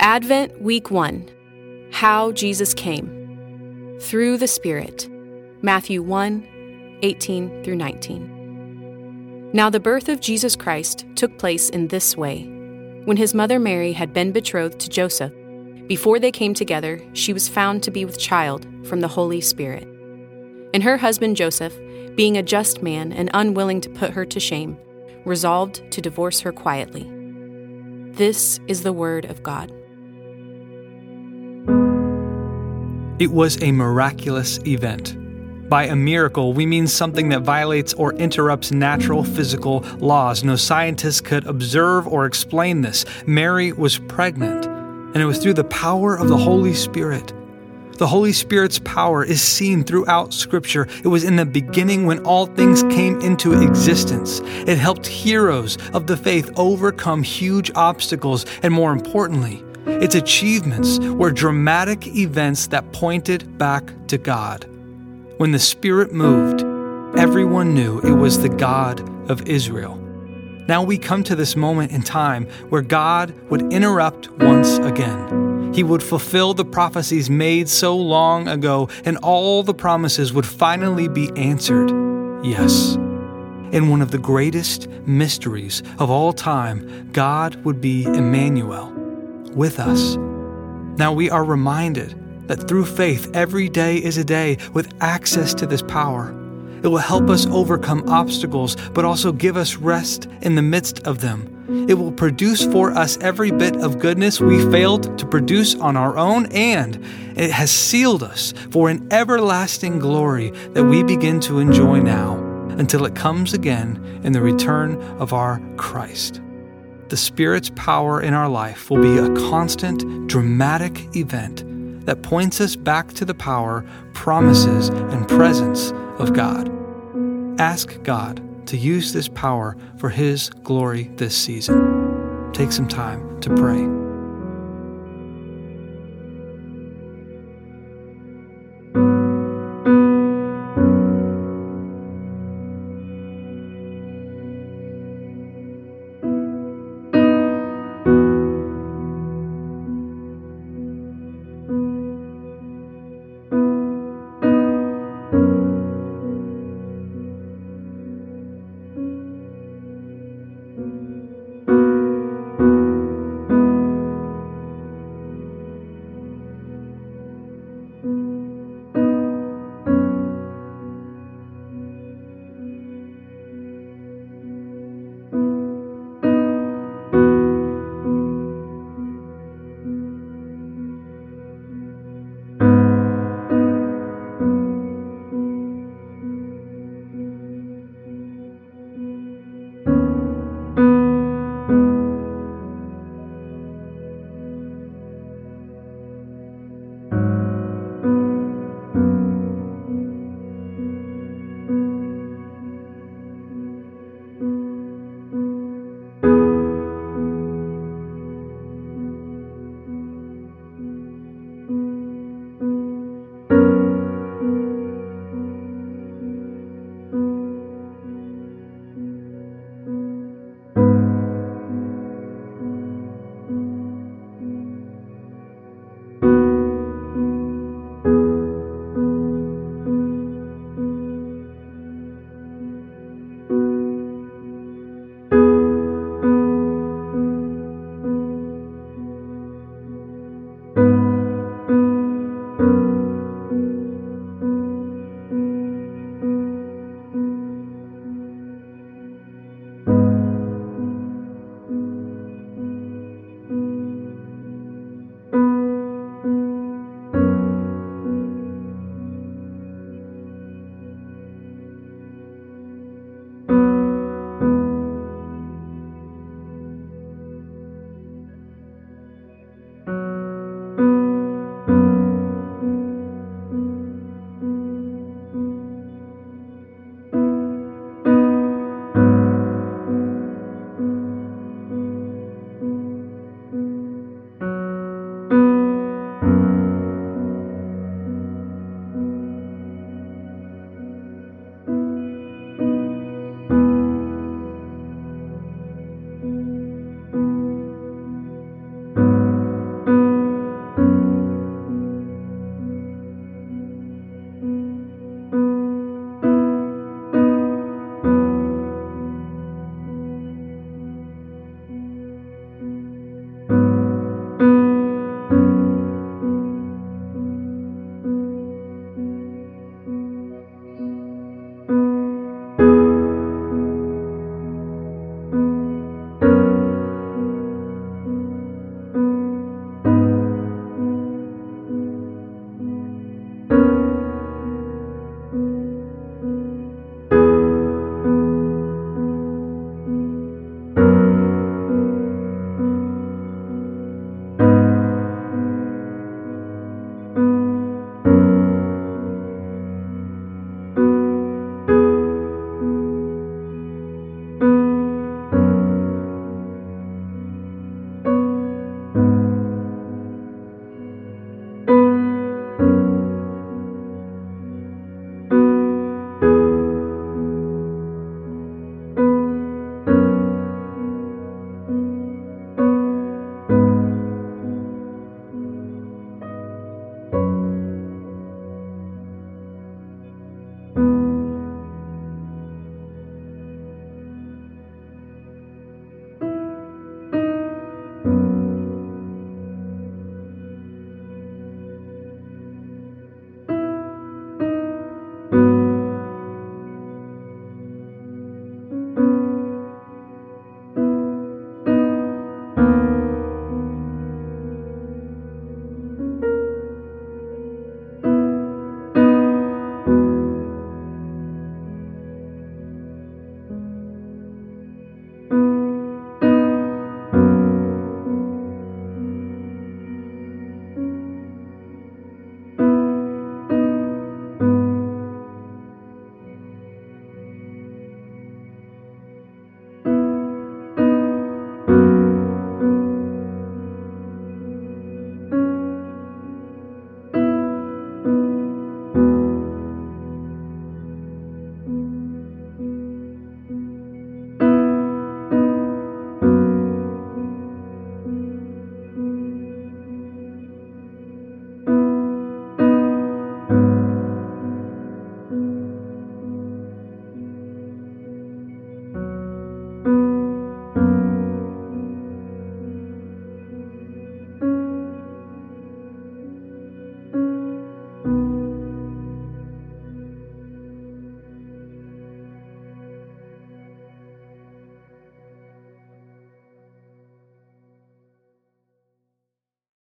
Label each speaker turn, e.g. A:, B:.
A: Advent Week 1 How Jesus Came. Through the Spirit. Matthew 1 18 through 19. Now, the birth of Jesus Christ took place in this way. When his mother Mary had been betrothed to Joseph, before they came together, she was found to be with child from the Holy Spirit. And her husband Joseph, being a just man and unwilling to put her to shame, resolved to divorce her quietly. This is the word of God.
B: It was a miraculous event. By a miracle, we mean something that violates or interrupts natural physical laws. No scientist could observe or explain this. Mary was pregnant, and it was through the power of the Holy Spirit. The Holy Spirit's power is seen throughout Scripture. It was in the beginning when all things came into existence. It helped heroes of the faith overcome huge obstacles, and more importantly, its achievements were dramatic events that pointed back to God. When the Spirit moved, everyone knew it was the God of Israel. Now we come to this moment in time where God would interrupt once again. He would fulfill the prophecies made so long ago, and all the promises would finally be answered. Yes. In one of the greatest mysteries of all time, God would be Emmanuel with us. Now we are reminded that through faith, every day is a day with access to this power. It will help us overcome obstacles, but also give us rest in the midst of them. It will produce for us every bit of goodness we failed to produce on our own, and it has sealed us for an everlasting glory that we begin to enjoy now until it comes again in the return of our Christ the Spirit's power in our life will be a constant, dramatic event that points us back to the power, promises, and presence of God. Ask God to use this power for His glory this season. Take some time to pray.